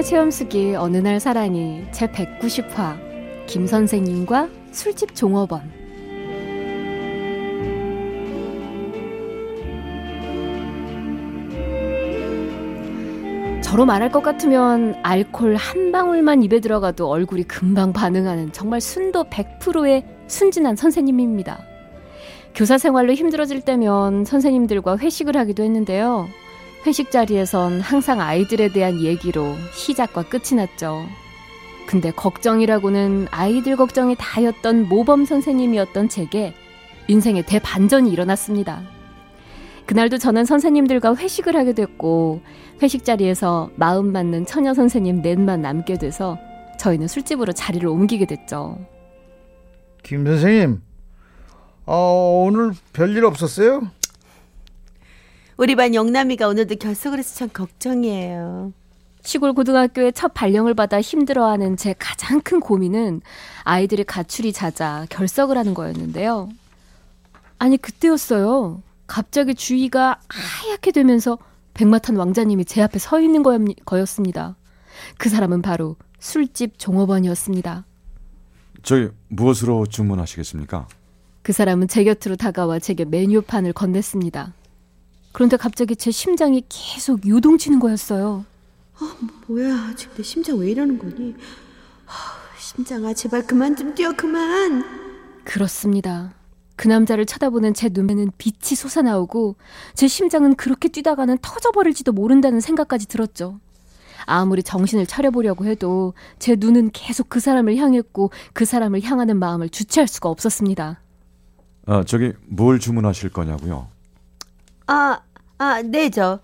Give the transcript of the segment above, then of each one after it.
사랑의 체험수기 어느 날 사랑이 제 190화 김 선생님과 술집 종업원 저로 말할 것 같으면 알콜 한 방울만 입에 들어가도 얼굴이 금방 반응하는 정말 순도 100%의 순진한 선생님입니다. 교사 생활로 힘들어질 때면 선생님들과 회식을 하기도 했는데요. 회식 자리에선 항상 아이들에 대한 얘기로 시작과 끝이 났죠. 근데 걱정이라고는 아이들 걱정이 다였던 모범 선생님이었던 제게 인생의 대반전이 일어났습니다. 그날도 저는 선생님들과 회식을 하게 됐고 회식 자리에서 마음 맞는 처녀 선생님 넷만 남게 돼서 저희는 술집으로 자리를 옮기게 됐죠. 김 선생님, 어, 오늘 별일 없었어요? 우리 반 영남이가 오늘도 결석을 해서 참 걱정이에요. 시골 고등학교에 첫 발령을 받아 힘들어하는 제 가장 큰 고민은 아이들의 가출이 잦아 결석을 하는 거였는데요. 아니 그때였어요. 갑자기 주위가 하얗게 되면서 백마탄 왕자님이 제 앞에 서 있는 거였습니다. 그 사람은 바로 술집 종업원이었습니다. 저희 무엇으로 주문하시겠습니까? 그 사람은 제 곁으로 다가와 제게 메뉴판을 건넸습니다. 그런데 갑자기 제 심장이 계속 요동치는 거였어요. 아, 뭐야. 지금 내 심장 왜 이러는 거니? 아, 심장아, 제발 그만 좀 뛰어, 그만. 그렇습니다. 그 남자를 쳐다보는 제 눈에는 빛이 솟아나오고 제 심장은 그렇게 뛰다가는 터져버릴지도 모른다는 생각까지 들었죠. 아무리 정신을 차려보려고 해도 제 눈은 계속 그 사람을 향했고 그 사람을 향하는 마음을 주체할 수가 없었습니다. 아, 저기 뭘 주문하실 거냐고요? 아, 아, 네, 저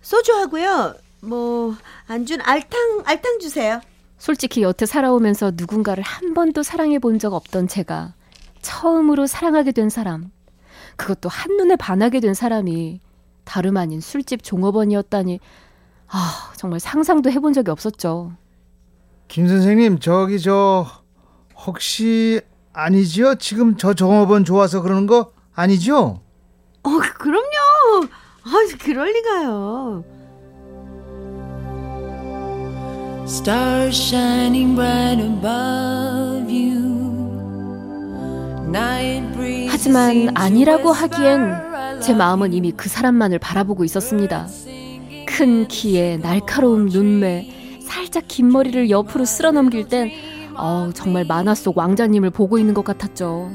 소주 하고요. 뭐 안준 알탕 알탕 주세요. 솔직히 여태 살아오면서 누군가를 한 번도 사랑해 본 적 없던 제가 처음으로 사랑하게 된 사람, 그것도 한눈에 반하게 된 사람이 다름 아닌 술집 종업원이었다니, 아, 정말 상상도 해본 적이 없었죠. 김 선생님, 저기 저, 혹시 아니지요? 지금 저 종업원 좋아서 그러는 거 아니죠? 어, 그럼요. 아, 그럴 리가요. Stars shining bright above you. 하지만 아니라고 하기엔 제 마음은 이미 그 사람만을 바라보고 있었습니다. 큰 키에 날카로운 눈매, 살짝 긴 머리를 옆으로 쓸어 넘길 땐 어, 정말 만화 속 왕자님을 보고 있는 것 같았죠.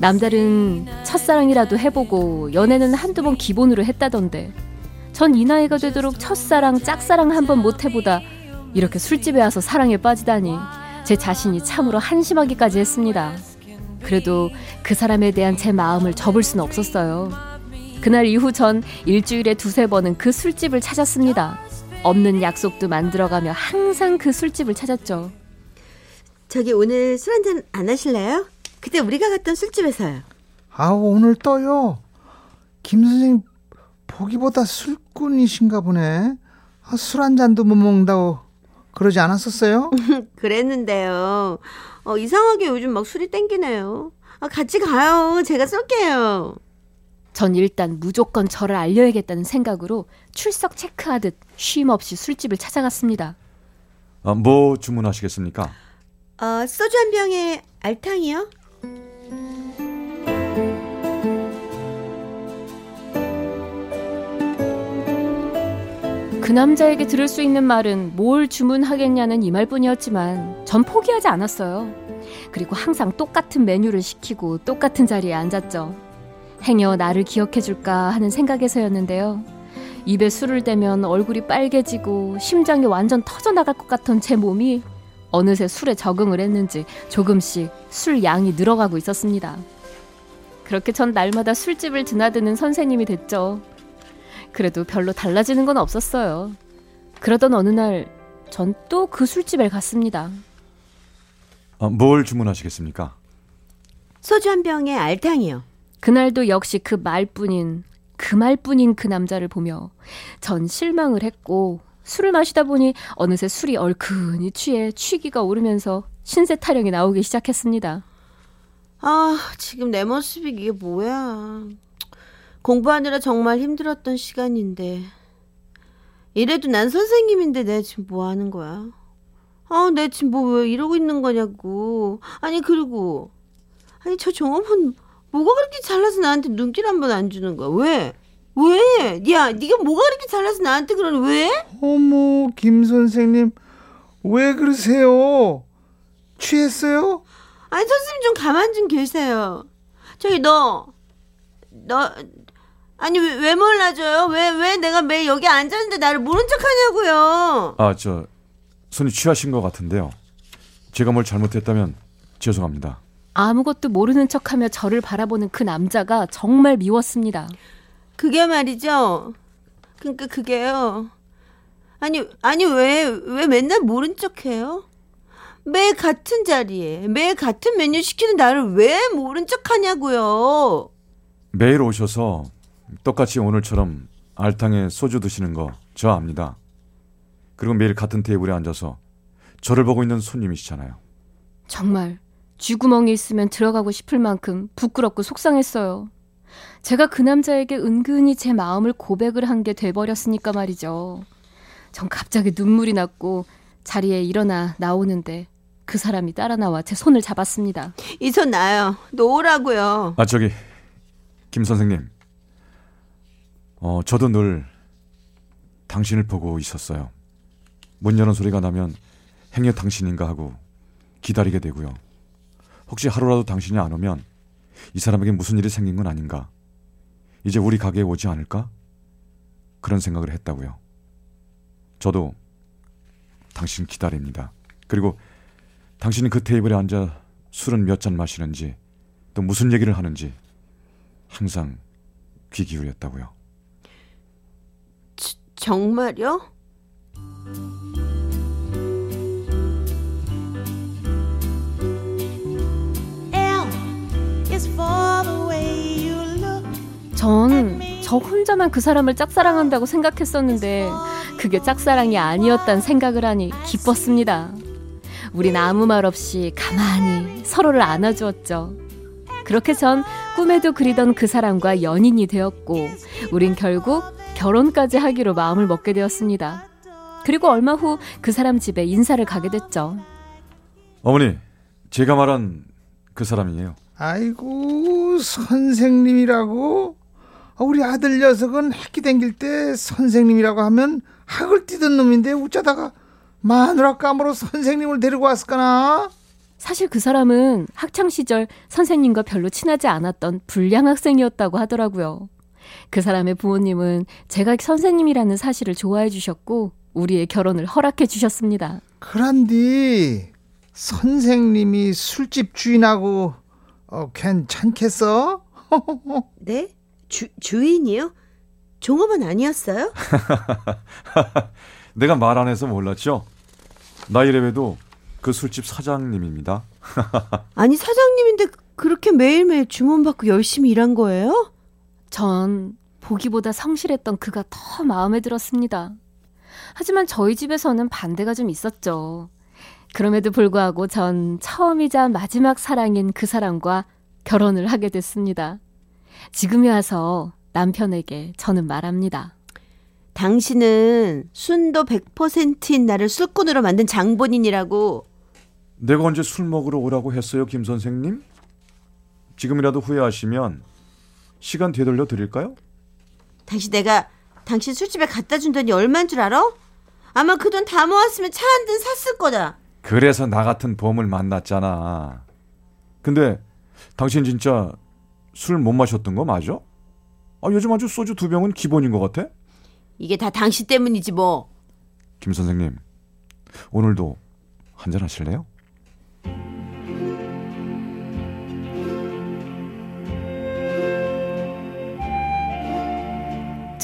남들은 첫사랑이라도 해보고 연애는 한두 번 기본으로 했다던데 전 이 나이가 되도록 첫사랑, 짝사랑 한 번 못 해보다 이렇게 술집에 와서 사랑에 빠지다니 제 자신이 참으로 한심하기까지 했습니다. 그래도 그 사람에 대한 제 마음을 접을 수는 없었어요. 그날 이후 전 일주일에 두세 번은 그 술집을 찾았습니다. 없는 약속도 만들어가며 항상 그 술집을 찾았죠. 저기 오늘 술 한잔 안 하실래요? 그때 우리가 갔던 술집에서요. 아, 오늘 떠요. 김 선생님 보기보다 술꾼이신가 보네. 아, 술한 잔도 못 먹는다고 그러지 않았었어요? 그랬는데요. 어, 이상하게 요즘 막 술이 땡기네요. 아, 같이 가요. 제가 쏠게요. 전 일단 무조건 저를 알려야겠다는 생각으로 출석 체크하듯 쉼 없이 술집을 찾아갔습니다. 아, 뭐 주문하시겠습니까? 어, 소주 한 병에 알탕이요? 그 남자에게 들을 수 있는 말은 뭘 주문하겠냐는 이 말뿐이었지만 전 포기하지 않았어요. 그리고 항상 똑같은 메뉴를 시키고 똑같은 자리에 앉았죠. 행여 나를 기억해줄까 하는 생각에서였는데요. 입에 술을 대면 얼굴이 빨개지고 심장이 완전 터져나갈 것 같던 제 몸이 어느새 술에 적응을 했는지 조금씩 술 양이 늘어가고 있었습니다. 그렇게 전 날마다 술집을 드나드는 선생님이 됐죠. 그래도 별로 달라지는 건 없었어요. 그러던 어느 날, 전 또 그 술집에 갔습니다. 아, 뭘 주문하시겠습니까? 소주 한 병에 알탕이요. 그날도 역시 그 말뿐인 그 말뿐인 그 남자를 보며 전 실망을 했고 술을 마시다 보니 어느새 술이 얼큰이 취해 취기가 오르면서 신세 타령이 나오기 시작했습니다. 아, 지금 내 모습이 이게 뭐야. 공부하느라 정말 힘들었던 시간인데. 이래도 난 선생님인데 내가 지금 뭐 하는 거야? 아, 내가 지금 뭐 왜 이러고 있는 거냐고. 아니, 그리고. 아니, 저 종업은 뭐가 그렇게 잘나서 나한테 눈길 한 번 안 주는 거야? 왜? 왜? 야, 네가 뭐가 그렇게 잘나서 나한테 그러는 왜? 어머, 김 선생님, 왜 그러세요? 취했어요? 아니, 선생님 좀 가만 좀 계세요. 저기 너, 너, 아니 왜, 왜 몰라줘요? 왜, 왜 내가 매일 여기 앉았는데 나를 모른 척 하냐고요? 아, 저 손이 취하신 것 같은데요. 제가 뭘 잘못했다면 죄송합니다. 아무것도 모르는 척하며 저를 바라보는 그 남자가 정말 미웠습니다. 그게 말이죠. 그러니까 그게요. 아니 아니 왜왜 맨날 모른 척해요? 매일 같은 자리에 매일 같은 메뉴 시키는 나를 왜 모른 척하냐고요. 매일 오셔서 똑같이 오늘처럼 알탕에 소주 드시는 거 저 압니다. 그리고 매일 같은 테이블에 앉아서 저를 보고 있는 손님이시잖아요. 정말 쥐구멍이 있으면 들어가고 싶을 만큼 부끄럽고 속상했어요. 제가 그 남자에게 은근히 제 마음을 고백을 한 게 돼버렸으니까 말이죠. 전 갑자기 눈물이 났고 자리에 일어나 나오는데 그 사람이 따라 나와 제 손을 잡았습니다. 이 손 나요. 놓으라고요. 아 저기 김 선생님. 어 저도 늘 당신을 보고 있었어요. 문 여는 소리가 나면 행여 당신인가 하고 기다리게 되고요. 혹시 하루라도 당신이 안 오면 이 사람에게 무슨 일이 생긴 건 아닌가? 이제 우리 가게에 오지 않을까? 그런 생각을 했다고요. 저도 당신 기다립니다. 그리고 당신이 그 테이블에 앉아 술은 몇 잔 마시는지 또 무슨 얘기를 하는지 항상 귀 기울였다고요. 정말요? 전 저 혼자만 그 사람을 짝사랑한다고 생각했었는데 그게 짝사랑이 아니었단 생각을 하니 기뻤습니다. 우린 아무 말 없이 가만히 서로를 안아주었죠. 그렇게 전 꿈에도 그리던 그 사람과 연인이 되었고 우린 결국 결혼까지 하기로 마음을 먹게 되었습니다. 그리고 얼마 후 그 사람 집에 인사를 가게 됐죠. 어머니, 제가 말한 그 사람이에요. 아이고, 선생님이라고? 아, 우리 아들 녀석은 학기 댕길 때 선생님이라고 하면 학을 뛰던 놈인데 어쩌다가 마누라 감으로 선생님을 데리고 왔을까나? 사실 그 사람은 학창 시절 선생님과 별로 친하지 않았던 불량 학생이었다고 하더라고요. 그 사람의 부모님은 제가 선생님이라는 사실을 좋아해 주셨고 우리의 결혼을 허락해 주셨습니다. 그란디 선생님이 술집 주인하고 어, 괜찮겠어? 네? 주, 주인이요? 종업원 아니었어요? 내가 말 안 해서 몰랐죠? 나 이래봬도 그 술집 사장님입니다. 아니 사장님인데 그렇게 매일매일 주문받고 열심히 일한 거예요? 전 보기보다 성실했던 그가 더 마음에 들었습니다. 하지만 저희 집에서는 반대가 좀 있었죠. 그럼에도 불구하고 전 처음이자 마지막 사랑인 그 사람과 결혼을 하게 됐습니다. 지금에 와서 남편에게 저는 말합니다. 당신은 순도 100%인 나를 술꾼으로 만든 장본인이라고. 내가 언제 술 먹으러 오라고 했어요, 김 선생님? 지금이라도 후회하시면 시간 되돌려 드릴까요? 당신 내가 당신 술집에 갖다 준 돈이 얼마인 줄 알아? 아마 그 돈 다 모았으면 차 한 대 샀을 거다. 그래서 나 같은 봄을 만났잖아. 근데 당신 진짜 술 못 마셨던 거 맞아? 아, 요즘 아주 소주 두 병은 기본인 것 같아? 이게 다 당신 때문이지 뭐. 김 선생님, 오늘도 한잔 하실래요?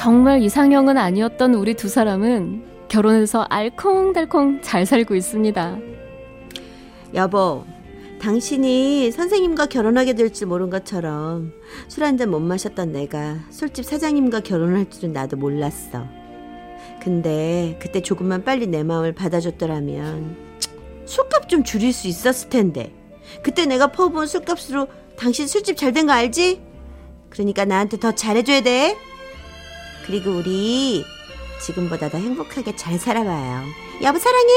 정말 이상형은 아니었던 우리 두 사람은 결혼해서 알콩달콩 잘 살고 있습니다. 여보, 당신이 선생님과 결혼하게 될 줄 모른 것처럼 술 한 잔 못 마셨던 내가 술집 사장님과 결혼할 줄은 나도 몰랐어. 근데 그때 조금만 빨리 내 마음을 받아줬더라면 술값 좀 줄일 수 있었을 텐데. 그때 내가 퍼부은 술값으로 당신 술집 잘 된 거 알지? 그러니까 나한테 더 잘해줘야 돼. 그리고 우리 지금보다 더 행복하게 잘 살아봐요. 여보 사랑해.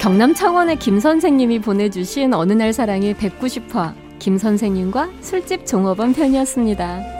경남 창원의 김 선생님이 보내주신 어느 날 사랑의 190화 김 선생님과 술집 종업원 편이었습니다.